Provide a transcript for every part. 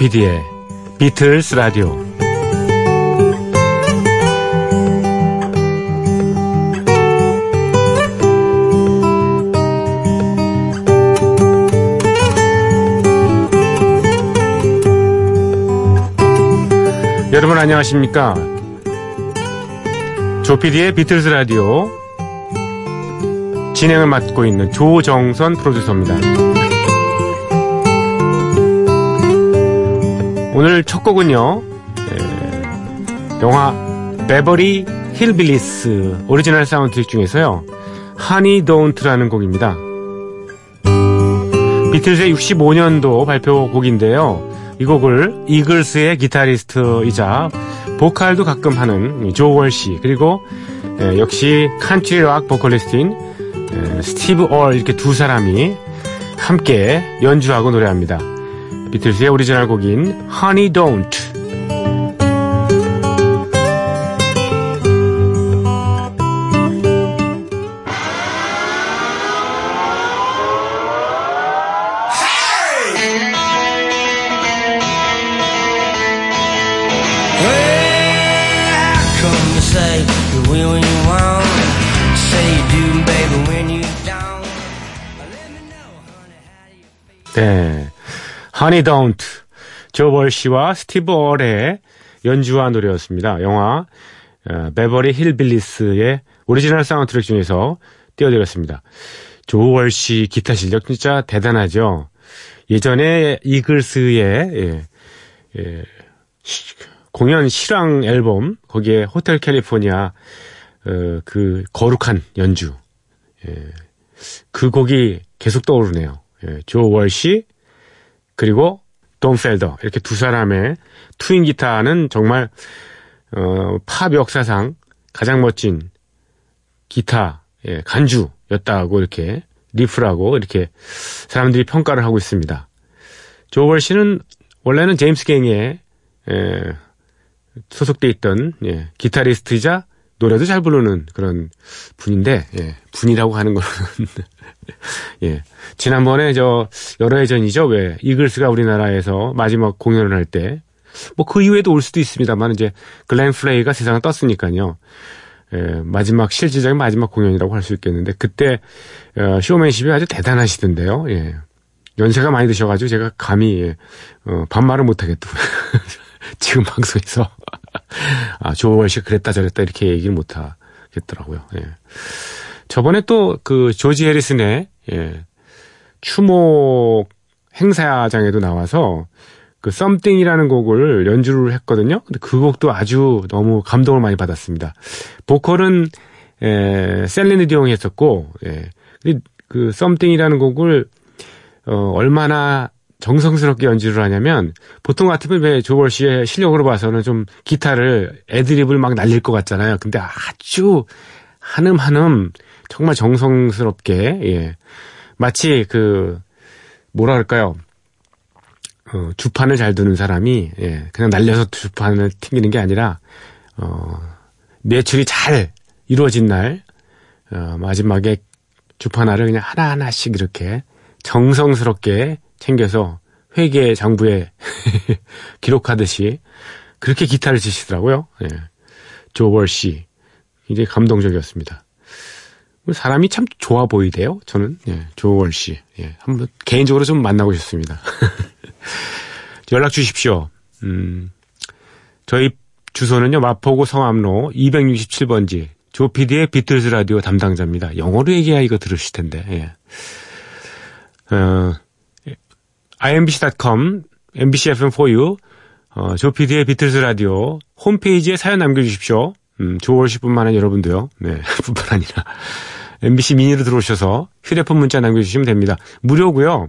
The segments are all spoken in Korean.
조피디의 비틀스 라디오 여러분 안녕하십니까 조피디의 비틀스 라디오 진행을 맡고 있는 조정선 프로듀서입니다. 오늘 첫 곡은요, 에, 영화 Beverly Hillbillies 오리지널 사운드트랙 중에서요, Honey Don't라는 곡입니다. 비틀즈의 65년도 발표 곡인데요. 이 곡을 이글스의 기타리스트이자 보컬도 가끔 하는 조 월시 그리고 에, 역시 country rock 보컬리스트인 에, 스티브 얼 이렇게 두 사람이 함께 연주하고 노래합니다. 비틀스의 오리지널 곡인 Honey Don't Come you say you will when you want. Say you do, baby, when you don't. Let me know, honey, how do you feel? 네. Honey Don't 조 월시와 스티브 얼의 연주한 노래였습니다. 영화 어, Beverly Hillbillies의 오리지널 사운드트랙 중에서 띄워드렸습니다. 조 월시 기타 실력 진짜 대단하죠. 예전에 이글스의 예, 예, 시- 공연 실황 앨범 거기에 Hotel California 어, 그 거룩한 연주 예, 그 곡이 계속 떠오르네요. 예, 조 월시 그리고 돈 펠더 이렇게 두 사람의 twin 기타는 정말 어, 팝 역사상 가장 멋진 기타 예, 간주였다고 이렇게 riff라고 이렇게 사람들이 평가를 하고 있습니다. 조 월시는 원래는 제임스 갱에 예, 소속돼 있던 예, 기타리스트이자 노래도 잘 부르는 그런 분인데 예, 분이라고 하는 거는 예. 지난번에 저 여러 해 전이죠? 왜 이글스가 우리나라에서 마지막 공연을 할 때. 뭐 그 이후에도 올 수도 있습니다만 이제 글렌 플레이가 세상을 떴으니까요. 예, 마지막 실질적인 마지막 공연이라고 할 수 있겠는데 그때 어, 쇼맨십이 아주 대단하시던데요. 예. 연세가 많이 드셔가지고 제가 감히 예, 어, 반말을 못하겠더라고요. 지금 방송에서 아 조월 씨 그랬다 저랬다 이렇게 얘기를 못 하겠더라고요. 예. 저번에 또 그 조지 해리슨의 예, 추모 행사장에도 나와서 그 썸띵이라는 곡을 연주를 했거든요. 근데 그 곡도 아주 너무 감동을 많이 받았습니다. 보컬은 에, 셀리느 디옹이 했었고, 예. 그 썸띵이라는 곡을 어, 얼마나 정성스럽게 연주를 하냐면 보통 같으면 왜 조월 씨의 실력으로 봐서는 좀 기타를 애드립을 막 날릴 것 같잖아요. 근데 아주 한음 한음 정말 정성스럽게 예. 마치 그 뭐라 그럴까요? 어, 주판을 잘 두는 사람이 예, 그냥 날려서 주판을 튕기는 게 아니라 어, 매출이 잘 이루어진 날 어, 마지막에 주판 알을 그냥 하나하나씩 이렇게 정성스럽게 챙겨서 회계 장부에 기록하듯이 그렇게 기타를 치시더라고요. 예. 조월 씨 굉장히 감동적이었습니다. 사람이 참 좋아 보이대요. 저는 예, 조월 씨 예, 한번 개인적으로 좀 만나고 싶습니다. 연락 주십시오. 음, 저희 주소는요 마포구 성암로 267번지 조피디의 비틀즈 라디오 담당자입니다. 영어로 얘기해야 이거 들으실 텐데. 예. 어, imbc.com, mbcfm4u, 어, 조피디의 비틀즈 라디오 홈페이지에 사연 남겨주십시오. 음, 조월시뿐만 아니라 여러분도요. 네, 뿐만 아니라 MBC 미니로 들어오셔서 휴대폰 문자 남겨주시면 됩니다. 무료고요.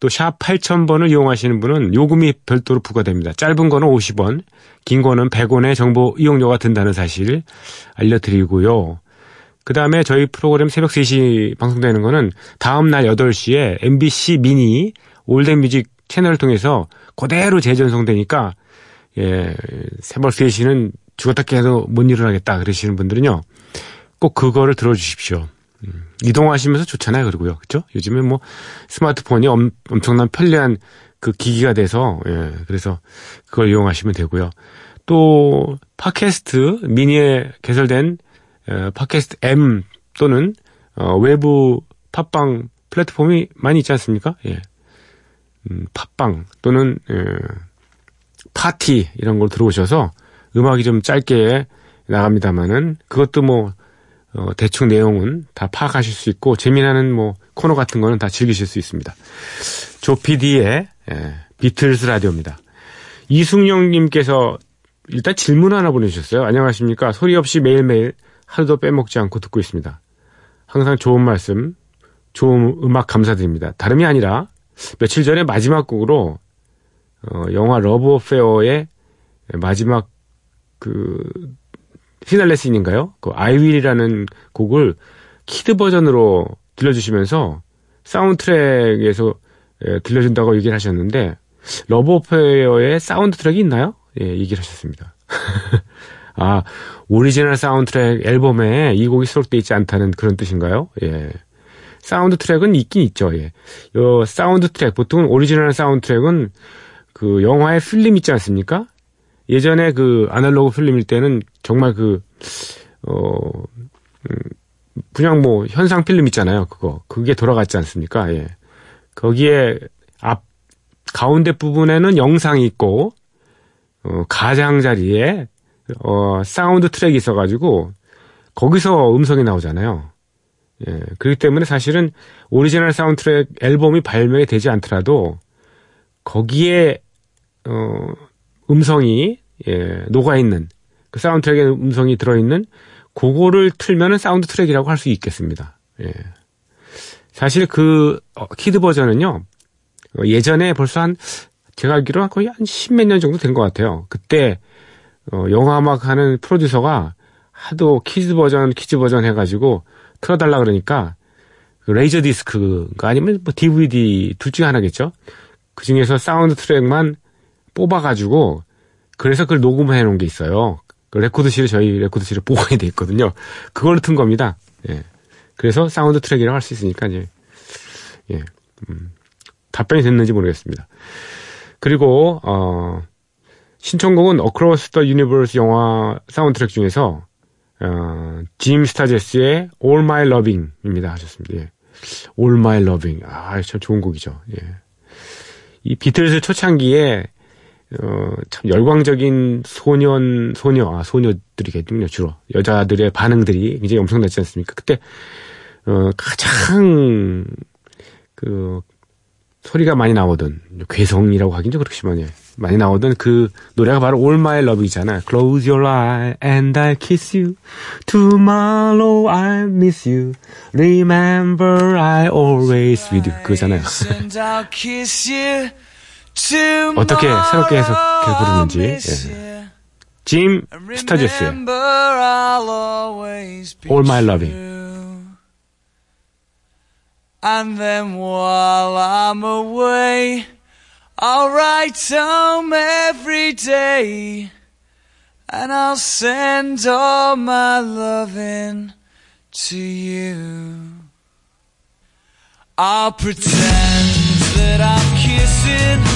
또 샵 8000번을 이용하시는 분은 요금이 별도로 부과됩니다. 짧은 거는 50원, 긴 거는 100원의 정보 이용료가 든다는 사실 알려드리고요. 그 다음에 저희 프로그램 새벽 3시 방송되는 거는 다음 날 8시에 MBC 미니 올드뮤직 채널을 통해서 그대로 재전송되니까 예, 새벽 3시는 죽었다 깨도 못 일어나겠다 그러시는 분들은요. 꼭 그거를 들어주십시오. 음, 이동하시면서 좋잖아요. 그리고요. 그죠? 요즘에 뭐 스마트폰이 엄, 엄청난 편리한 그 기기가 돼서 예, 그래서 그걸 이용하시면 되고요. 또 팟캐스트 미니에 개설된 어, 팟캐스트 M 또는 어, 외부 팟빵 플랫폼이 많이 있지 않습니까? 예. 음, 팟빵 또는 예, 팟티 이런 걸 들어오셔서 음악이 좀 짧게 나갑니다만은 그것도 뭐 어, 대충 내용은 다 파악하실 수 있고 재미나는 뭐 코너 같은 거는 다 즐기실 수 있습니다. 조피디의 예, 비틀스 라디오입니다. 이승영님께서 일단 질문 하나 보내주셨어요. 안녕하십니까. 소리 없이 매일매일 하루도 빼먹지 않고 듣고 있습니다. 항상 좋은 말씀, 좋은 음악 감사드립니다. 다름이 아니라 며칠 전에 마지막 곡으로 어, 영화 Love Affair의 마지막 그 피날레 scene인가요? 그 I Will이라는 곡을 kid 버전으로 들려주시면서 사운드 트랙에서 예, 들려준다고 얘기를 하셨는데 Love Affair의 사운드 트랙이 있나요? 예, 얘기를 하셨습니다. 아, 오리지널 사운드 트랙 앨범에 이 곡이 수록되어 있지 않다는 그런 뜻인가요? 예. 사운드 트랙은 있긴 있죠, 예. 요 사운드 트랙, 보통 오리지널 사운드 트랙은 그 영화의 필름 있지 않습니까? 예전에 그 아날로그 필름일 때는 정말 그, 어, 음, 그냥 뭐 현상 필름 있잖아요, 그거. 그게 돌아갔지 않습니까? 예. 거기에 앞, 가운데 부분에는 영상이 있고, 어, 가장 자리에, 어, 사운드 트랙이 있어가지고, 거기서 음성이 나오잖아요. 예. 그렇기 때문에 사실은 오리지널 사운드 트랙 앨범이 발매되지 이 않더라도, 거기에, 어, 음성이, 예, 녹아 있는, 그 사운드 트랙에 음성이 들어 있는, 그거를 틀면은 사운드 트랙이라고 할 수 있겠습니다. 예. 사실 그, 어, kid 버전은요, 어, 예전에 벌써 한, 제가 알기로 거의 한 십몇 년 정도 된 것 같아요. 그때, 어, 영화 음악 하는 프로듀서가 하도 kids 버전, kids 버전 해가지고 틀어달라 그러니까, 그 레이저 디스크가 아니면 뭐 DVD 둘 중에 하나겠죠? 그 중에서 사운드 트랙만 뽑아가지고, 그래서 그걸 녹음해 놓은 게 있어요. 그 레코드실에 저희 레코드실에 보관이 돼 있거든요. 그걸로 튼 겁니다. 예. 그래서 사운드 트랙이라고 할 수 있으니까 이제 예. 음, 답변이 됐는지 모르겠습니다. 그리고 어 신청곡은 Across the Universe 영화 사운드 트랙 중에서 어, 짐 스터지스의 All My Loving입니다 하셨습니다. 예. All My Loving. 아, 참 좋은 곡이죠. 예. 이 비틀즈 초창기에 어, 참 열광적인 소년, 소녀, 아, 소녀들이겠군요, 주로. 여자들의 반응들이 굉장히 엄청났지 않습니까? 그때, 어, 가장, 그, 소리가 많이 나오던, 괴성이라고 하긴 좀 그렇지만, 예. 많이 나오던 그 노래가 바로 All My Love이잖아요. Close your eye and I'll kiss you. Tomorrow I'll miss you. Remember I always with you. 그거잖아요. 어떻게 새롭게 해석해 부르는지. 예. 짐 스타제스의 All My Loving. And then while I'm away, I'll write home every day. And I'll send all my loving to you. I'll pretend that I'm kissing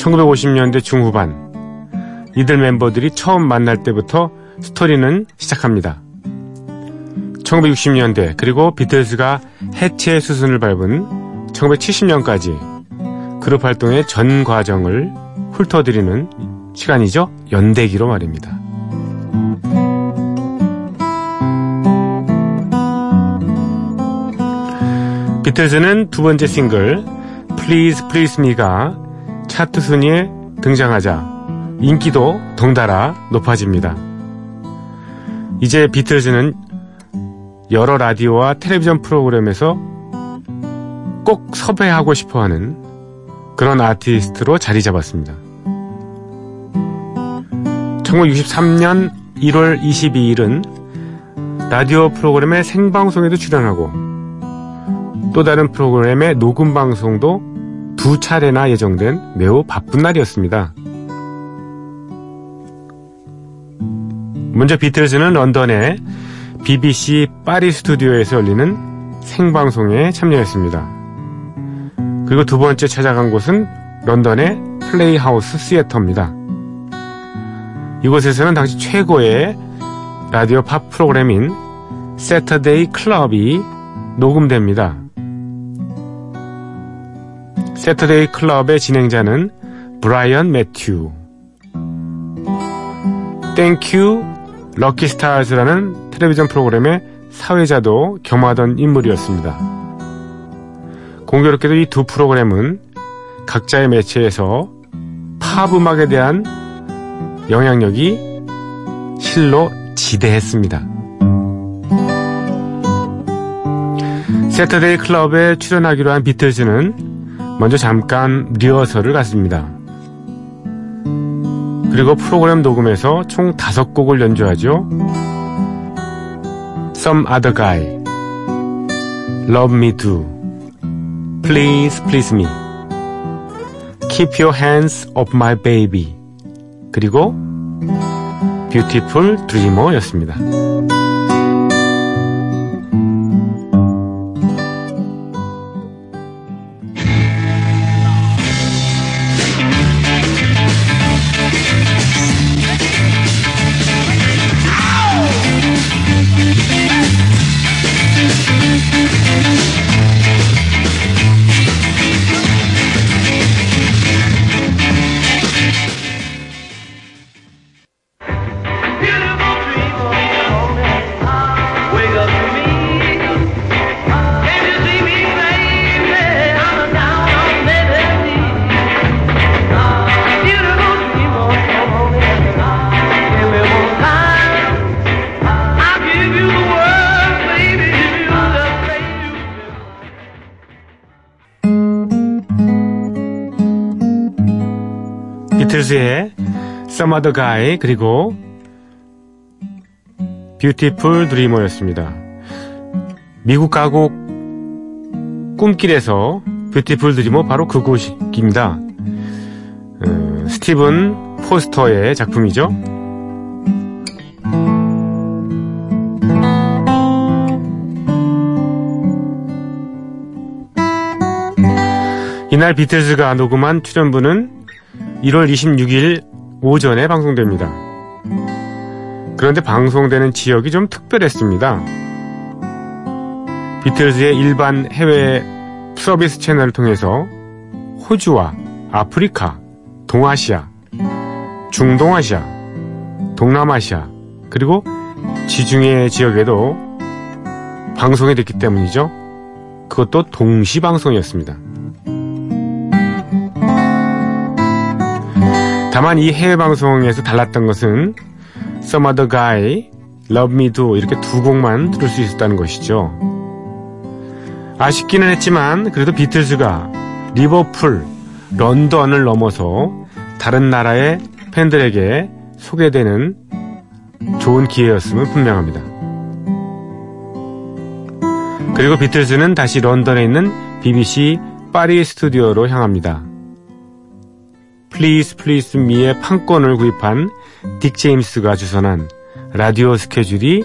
1950년대 중후반 이들 멤버들이 처음 만날 때부터 스토리는 시작합니다. 1960년대 그리고 비틀즈가 해체 수순을 밟은 1970년까지 그룹 활동의 전 과정을 훑어드리는 시간이죠. 연대기로 말입니다. 비틀즈는 두 번째 싱글 Please Please Me가 차트 순위에 등장하자 인기도 덩달아 높아집니다. 이제 비틀즈는 여러 라디오와 텔레비전 프로그램에서 꼭 섭외하고 싶어 하는 그런 아티스트로 자리 잡았습니다. 1963년 1월 22일은 라디오 프로그램의 생방송에도 출연하고 또 다른 프로그램의 녹음 방송도 두 차례나 예정된 매우 바쁜 날이었습니다. 먼저 비틀즈는 런던의 BBC 파리 스튜디오에서 열리는 생방송에 참여했습니다. 그리고 두 번째 찾아간 곳은 런던의 플레이하우스 시애터입니다. 이곳에서는 당시 최고의 라디오 팝 프로그램인 Saturday Club이 녹음됩니다. Saturday Club의 진행자는 브라이언 매튜. Thank Your Lucky Stars라는 텔레비전 프로그램의 사회자도 겸하던 인물이었습니다. 공교롭게도 이 두 프로그램은 각자의 매체에서 팝 음악에 대한 영향력이 실로 지대했습니다. Saturday Club에 출연하기로 한 비틀즈는 먼저 잠깐 리허설을 가졌습니다. 그리고 프로그램 녹음에서 총 다섯 곡을 연주하죠. Some Other Guy, Love Me Do, Please Please Me, Keep Your Hands Off My Baby, 그리고 Beautiful Dreamer였습니다. 비틀즈의 Some Other Guy 그리고 Beautiful Dreamer였습니다. 미국 가곡 꿈길에서 Beautiful Dreamer 바로 그 곡입니다. 어, 스티븐 포스터의 작품이죠. 이날 비틀즈가 녹음한 출연부는 1월 26일 오전에 방송됩니다. 그런데 방송되는 지역이 좀 특별했습니다. 비틀즈의 일반 해외 서비스 채널을 통해서 호주와 아프리카, 동아시아, 중동아시아, 동남아시아, 그리고 지중해 지역에도 방송이 됐기 때문이죠. 그것도 동시 방송이었습니다. 다만 이 해외 방송에서 달랐던 것은 Some Other Guy, Love Me Do 이렇게 두 곡만 들을 수 있었다는 것이죠. 아쉽기는 했지만 그래도 비틀즈가 리버풀, 런던을 넘어서 다른 나라의 팬들에게 소개되는 좋은 기회였음은 분명합니다. 그리고 비틀즈는 다시 런던에 있는 BBC 파리 스튜디오로 향합니다. Please Please Me의 판권을 구입한 딕 제임스가 주선한 라디오 스케줄이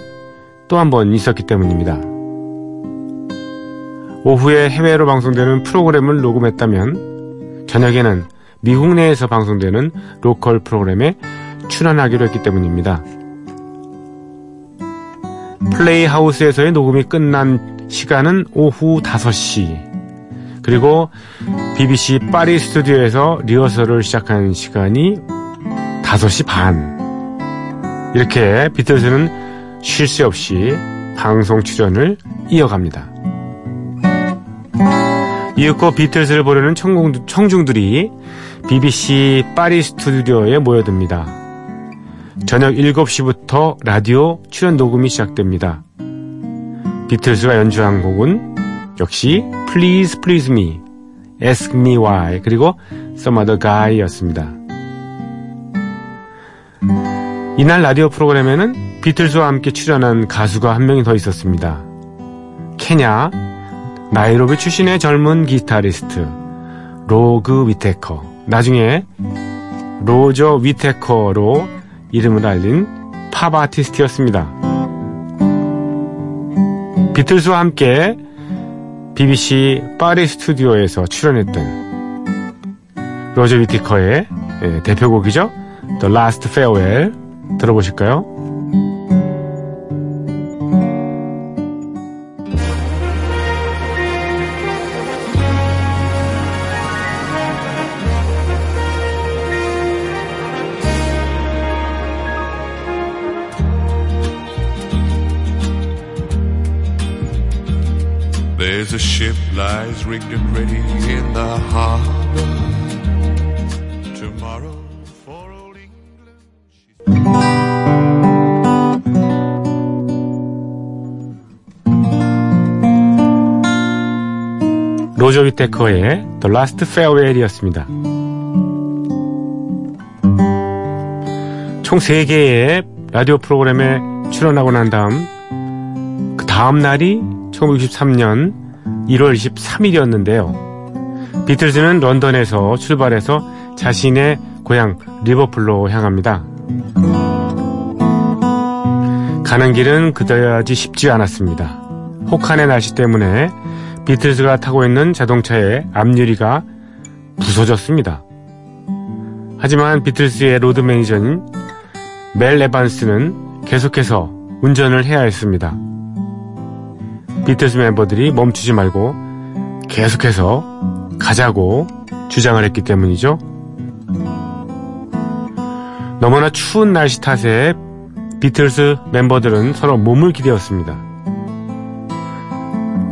또 한 번 있었기 때문입니다. 오후에 해외로 방송되는 프로그램을 녹음했다면 저녁에는 영국 내에서 방송되는 로컬 프로그램에 출연하기로 했기 때문입니다. 플레이하우스에서의 녹음이 끝난 시간은 오후 5시. 그리고 BBC 파리 스튜디오에서 리허설을 시작한 시간이 5시 반. 이렇게 비틀즈는 쉴 새 없이 방송 출연을 이어갑니다. 이윽고 비틀즈를 보려는 청중, 청중들이 BBC 파리 스튜디오에 모여듭니다. 저녁 7시부터 라디오 출연 녹음이 시작됩니다. 비틀즈가 연주한 곡은 역시 Please Please Me, Ask Me Why 그리고 Some Other Guy였습니다. 이날 라디오 프로그램에는 비틀즈와 함께 출연한 가수가 한 명이 더 있었습니다. 케냐 나이로비 출신의 젊은 기타리스트 로저 위테커 나중에 로저 위테커로 이름을 알린 팝 아티스트였습니다. 비틀즈와 함께 BBC 파리 스튜디오에서 출연했던 로저 위테커의 예, 대표곡이죠. The Last Farewell 들어보실까요? Lies rigged and ready in the harbor. Tomorrow for old England. 로저 위테커의 The Last Farewell이었습니다. 총 3개의 라디오 프로그램에 출연하고 난 다음 그 다음 날이 1963년 1월 23일이었는데요. 비틀즈는 런던에서 출발해서 자신의 고향 리버풀로 향합니다. 가는 길은 그다지 쉽지 않았습니다. 혹한의 날씨 때문에 비틀즈가 타고 있는 자동차의 앞유리가 부서졌습니다. 하지만 비틀즈의 로드 매니저인 멜 에반스는 계속해서 운전을 해야 했습니다. 비틀즈 멤버들이 멈추지 말고 계속해서 가자고 주장을 했기 때문이죠. 너무나 추운 날씨 탓에 비틀즈 멤버들은 서로 몸을 기대었습니다.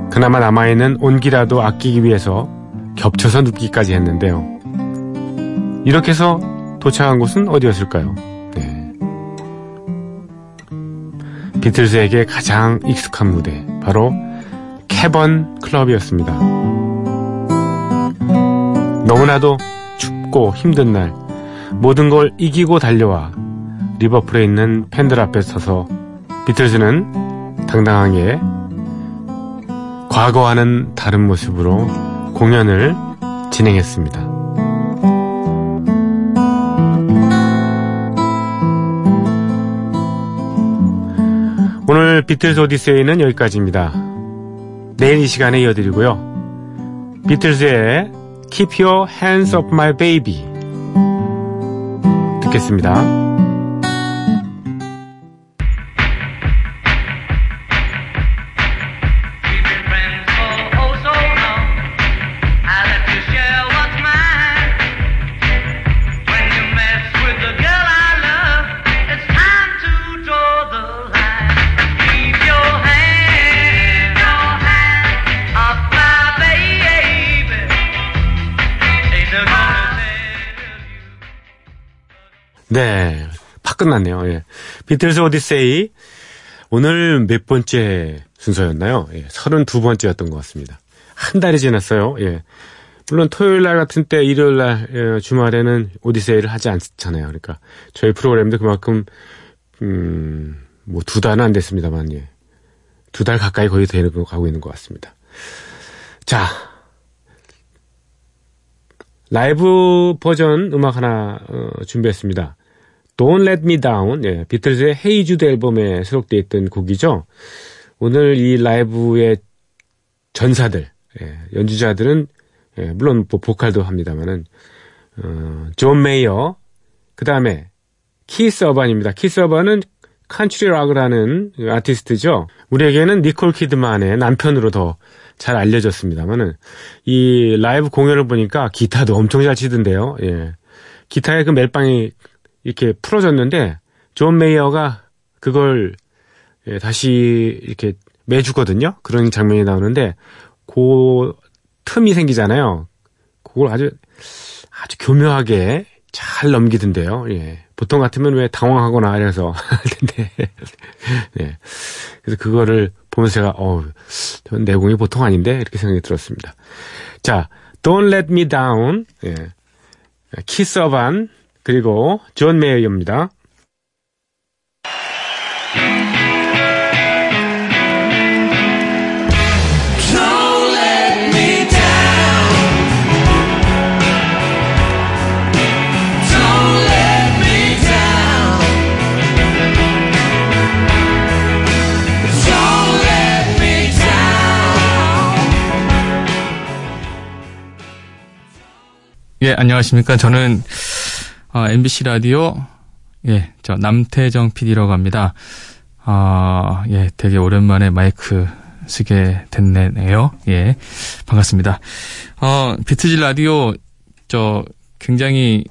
그나마 남아있는 온기라도 아끼기 위해서 겹쳐서 눕기까지 했는데요. 이렇게 해서 도착한 곳은 어디였을까요? 네. 비틀즈에게 가장 익숙한 무대, 바로 캐번 클럽이었습니다. 너무나도 춥고 힘든 날, 모든 걸 이기고 달려와 리버풀에 있는 팬들 앞에 서서 비틀즈는 당당하게 과거와는 다른 모습으로 공연을 진행했습니다. 오늘 비틀즈 오디세이는 여기까지입니다. 내일 이 시간에 이어드리고요. 비틀즈의 Keep Your Hands Off My Baby 듣겠습니다. 파 끝났네요. 예. 비틀즈 오디세이 오늘 몇 번째 순서였나요? 예, 32번째였던 것 같습니다. 한 달이 지났어요. 예. 물론 토요일 날 같은 때, 일요일 날, 예, 주말에는 오디세이를 하지 않잖아요. 그러니까 저희 프로그램도 그만큼, 음, 뭐 두 달은 안 됐습니다만, 예. 두 달 가까이 거의 되는 거 가고 있는 것 같습니다. 자, 라이브 버전 음악 하나 어, 준비했습니다. Don't Let Me Down, 예, 비틀즈의 Hey Jude 앨범에 수록되어 있던 곡이죠. 오늘 이 라이브의 전사들, 예, 연주자들은 예, 물론 뭐 보컬도 합니다만은 어, 존 메이어 그 다음에 키스 어반입니다. 키스 어반은 country rock을 그 아티스트죠. 우리에게는 니콜 키드만의 남편으로 더 잘 알려졌습니다만은 이 라이브 공연을 보니까 기타도 엄청 잘 치던데요. 예. 기타의 그 멜빵이 이렇게 풀어졌는데 존 메이어가 그걸 예, 다시 이렇게 매주거든요. 그런 장면이 나오는데 그 틈이 생기잖아요. 그걸 아주 아주 교묘하게 잘 넘기던데요. 예. 보통 같으면 왜 당황하거나 이래서 할 텐데. 네. 그래서 그거를 보면서 제가 어, 저 내공이 보통 아닌데 이렇게 생각이 들었습니다. 자, Don't Let Me Down. 예. 키스 어반 그리고 존 메이어입니다. 예, 안녕하십니까. 저는, 어, MBC 라디오, 예, 저, 남태정 PD라고 합니다. 아, 예, 되게 오랜만에 마이크 쓰게 됐네요. 예, 반갑습니다. 어, 비트즈 라디오, 저, 굉장히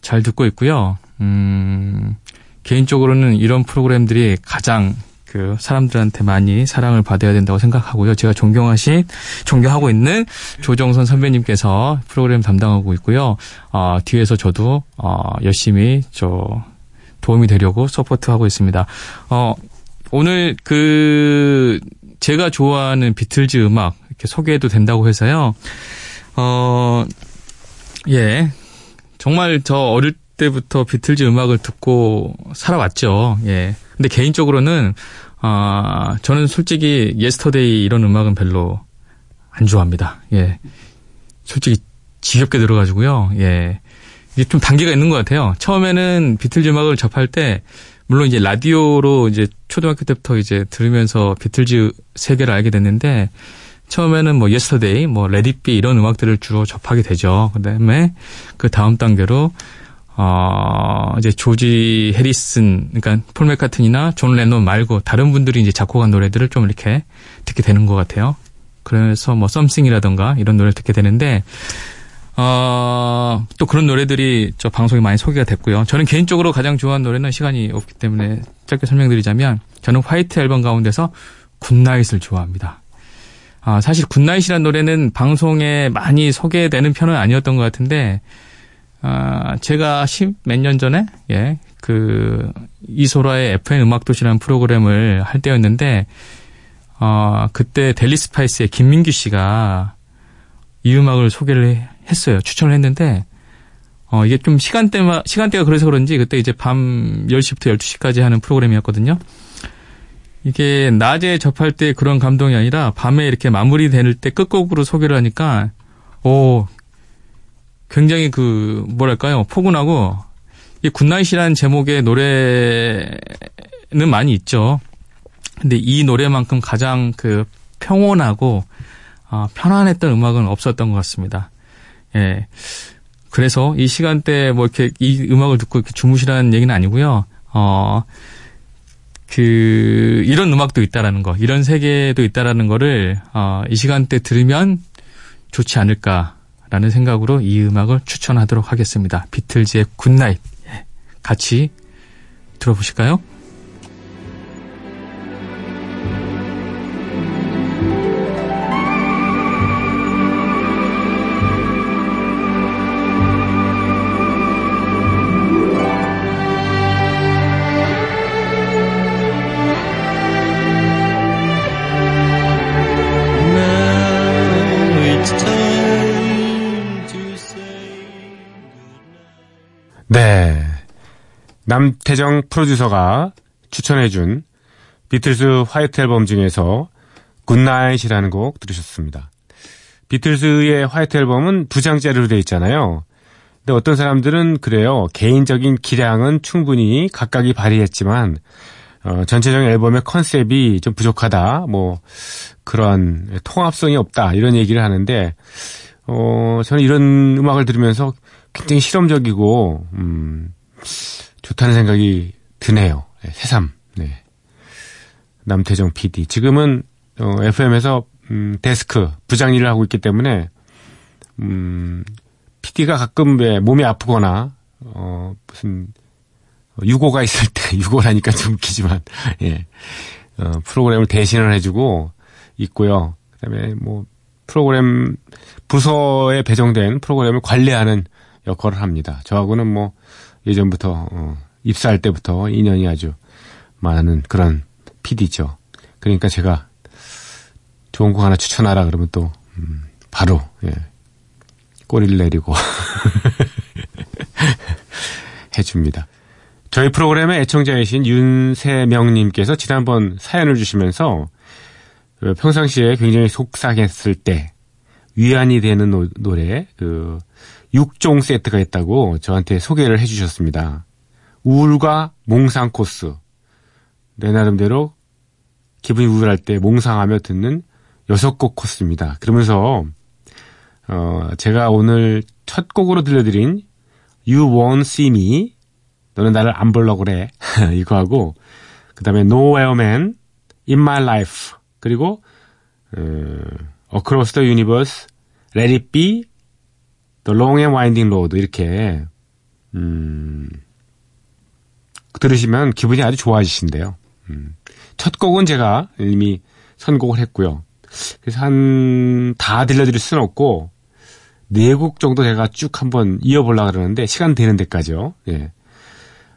잘 듣고 있고요. 음, 개인적으로는 이런 프로그램들이 가장 그 사람들한테 많이 사랑을 받아야 된다고 생각하고요. 제가 존경하신, 존경하고 있는 조정선 선배님께서 프로그램 담당하고 있고요. 어, 뒤에서 저도, 어, 열심히 저 도움이 되려고 support하고 있습니다. 어, 오늘 그, 제가 좋아하는 비틀즈 음악 이렇게 소개해도 된다고 해서요. 어, 예. 정말 저 어릴 때부터 비틀즈 음악을 듣고 살아왔죠. 예. 근데 개인적으로는 아 저는 솔직히 Yesterday 이런 음악은 별로 안 좋아합니다. 예. 솔직히 지겹게 들어가지고요. 예. 이게 좀 단계가 있는 것 같아요. 처음에는 비틀즈 음악을 접할 때 물론 이제 라디오로 이제 초등학교 때부터 이제 들으면서 비틀즈 세계를 알게 됐는데 처음에는 뭐 Yesterday, 뭐 Let It Be 이런 음악들을 주로 접하게 되죠. 그다음에 그 다음 단계로 어 이제 조지 해리슨, 그러니까 폴 매카트니나 존 레논 말고 다른 분들이 이제 작곡한 노래들을 좀 이렇게 듣게 되는 것 같아요. 그래서 뭐 Something이라던가 이런 노래를 듣게 되는데 어, 또 그런 노래들이 저 방송에 많이 소개가 됐고요. 저는 개인적으로 가장 좋아하는 노래는 시간이 없기 때문에 짧게 설명드리자면 저는 White Album 가운데서 Good Night을 좋아합니다. 아, 사실 Good Night이라는 노래는 방송에 많이 소개되는 편은 아니었던 것 같은데 아, 제가 십 몇 년 전에 예, 그 이소라의 FM 음악 도시라는 프로그램을 할 때였는데 어, 그때 델리 스파이스의 김민규 씨가 이 음악을 소개를 했어요. 추천을 했는데, 어, 이게 좀 시간대마, 시간대가 그래서 그런지 그때 이제 밤 10시부터 12시까지 하는 프로그램이었거든요. 이게 낮에 접할 때 그런 감동이 아니라 밤에 이렇게 마무리 될 때 끝곡으로 소개를 하니까, 오, 굉장히 그, 뭐랄까요, 포근하고, 이 Good Night이라는 제목의 노래는 많이 있죠. 근데 이 노래만큼 가장 그 평온하고, 아, 편안했던 음악은 없었던 것 같습니다. 예. 그래서 이 시간대 뭐 이렇게 이 음악을 듣고 이렇게 주무시라는 얘기는 아니고요. 어, 그, 이런 음악도 있다라는 거, 이런 세계도 있다라는 거를, 어, 이 시간대 들으면 좋지 않을까 라는 생각으로 이 음악을 추천하도록 하겠습니다. 비틀즈의 굿나잇. 예. 같이 들어보실까요? 남태정 프로듀서가 추천해준 비틀스 화이트 앨범 중에서 Good Night이라는 곡 들으셨습니다. 비틀스의 화이트 앨범은 두 장짜리로 되어 있잖아요. 근데 어떤 사람들은 그래요. 개인적인 기량은 충분히 각각이 발휘했지만 어, 전체적인 앨범의 컨셉이 좀 부족하다. 뭐 그런 통합성이 없다. 이런 얘기를 하는데 어, 저는 이런 음악을 들으면서 굉장히 실험적이고 음, 좋다는 생각이 드네요. 네, 새삼. 네. 남태정 PD. 지금은 어, FM에서 음, 데스크 부장 일을 하고 있기 때문에 음, PD가 가끔 왜 몸이 아프거나 어, 무슨 유고가 있을 때 유고라니까 좀 웃기지만 예. 어, 프로그램을 대신을 해주고 있고요. 그다음에 뭐 프로그램 부서에 배정된 프로그램을 관리하는 역할을 합니다. 저하고는 뭐 예전부터 어, 입사할 때부터 인연이 아주 많은 그런 PD죠. 그러니까 제가 좋은 곡 하나 추천하라 그러면 또 음, 바로 예, 꼬리를 내리고 해줍니다. 저희 프로그램의 애청자이신 윤세명님께서 지난번 사연을 주시면서 그 평상시에 굉장히 속상했을 때 위안이 되는 노, 노래 그 6종 세트가 있다고 저한테 소개를 해주셨습니다. 우울과 몽상 코스 내 나름대로 기분이 우울할 때 몽상하며 듣는 여섯 곡 코스입니다. 그러면서 어, 제가 오늘 첫 곡으로 들려드린 You Won't See Me 너는 나를 안 보려고 그래 이거 하고 그 다음에 Nowhere Man In My Life 그리고 어, Across the Universe Let It Be The Long and Winding Road 이렇게 음, 들으시면 기분이 아주 좋아지신대요. 음, 첫 곡은 제가 이미 선곡을 했고요. 그래서 한 다 들려드릴 수는 없고 네 곡 정도 제가 쭉 한번 이어보려고 그러는데 시간 되는 데까지요. 예.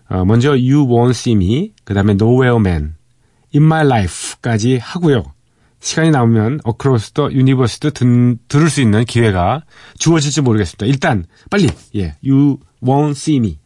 어, 먼저 You Won't See Me, 그 다음에 Nowhere Man, In My Life까지 하고요. 시간이 남으면 Across the Universe도 든, 들을 수 있는 기회가 주어질지 모르겠습니다. 일단 빨리 예, You Won't See Me.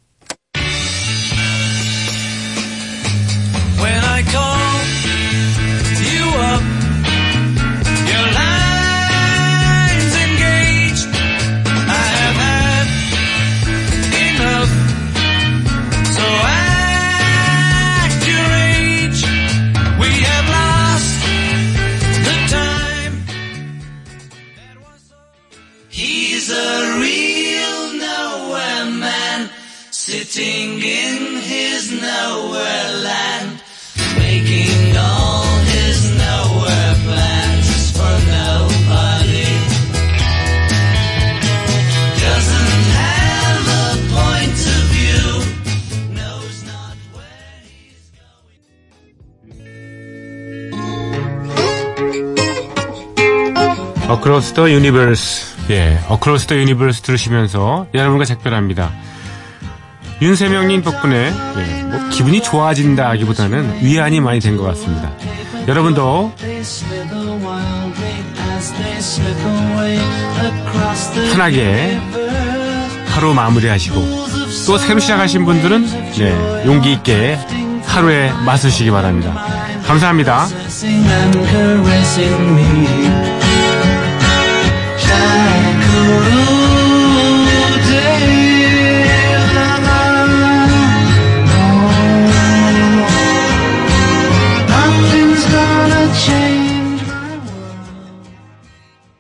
Across the Universe. 예, Across the Universe 들으시면서 여러분과 작별합니다. 윤세명님 덕분에 예, 뭐 기분이 좋아진다기보다는 위안이 많이 된 것 같습니다. 여러분도 편하게 하루 마무리하시고 또 새로 시작하신 분들은 네, 용기 있게 하루에 맞으시기 바랍니다. 감사합니다.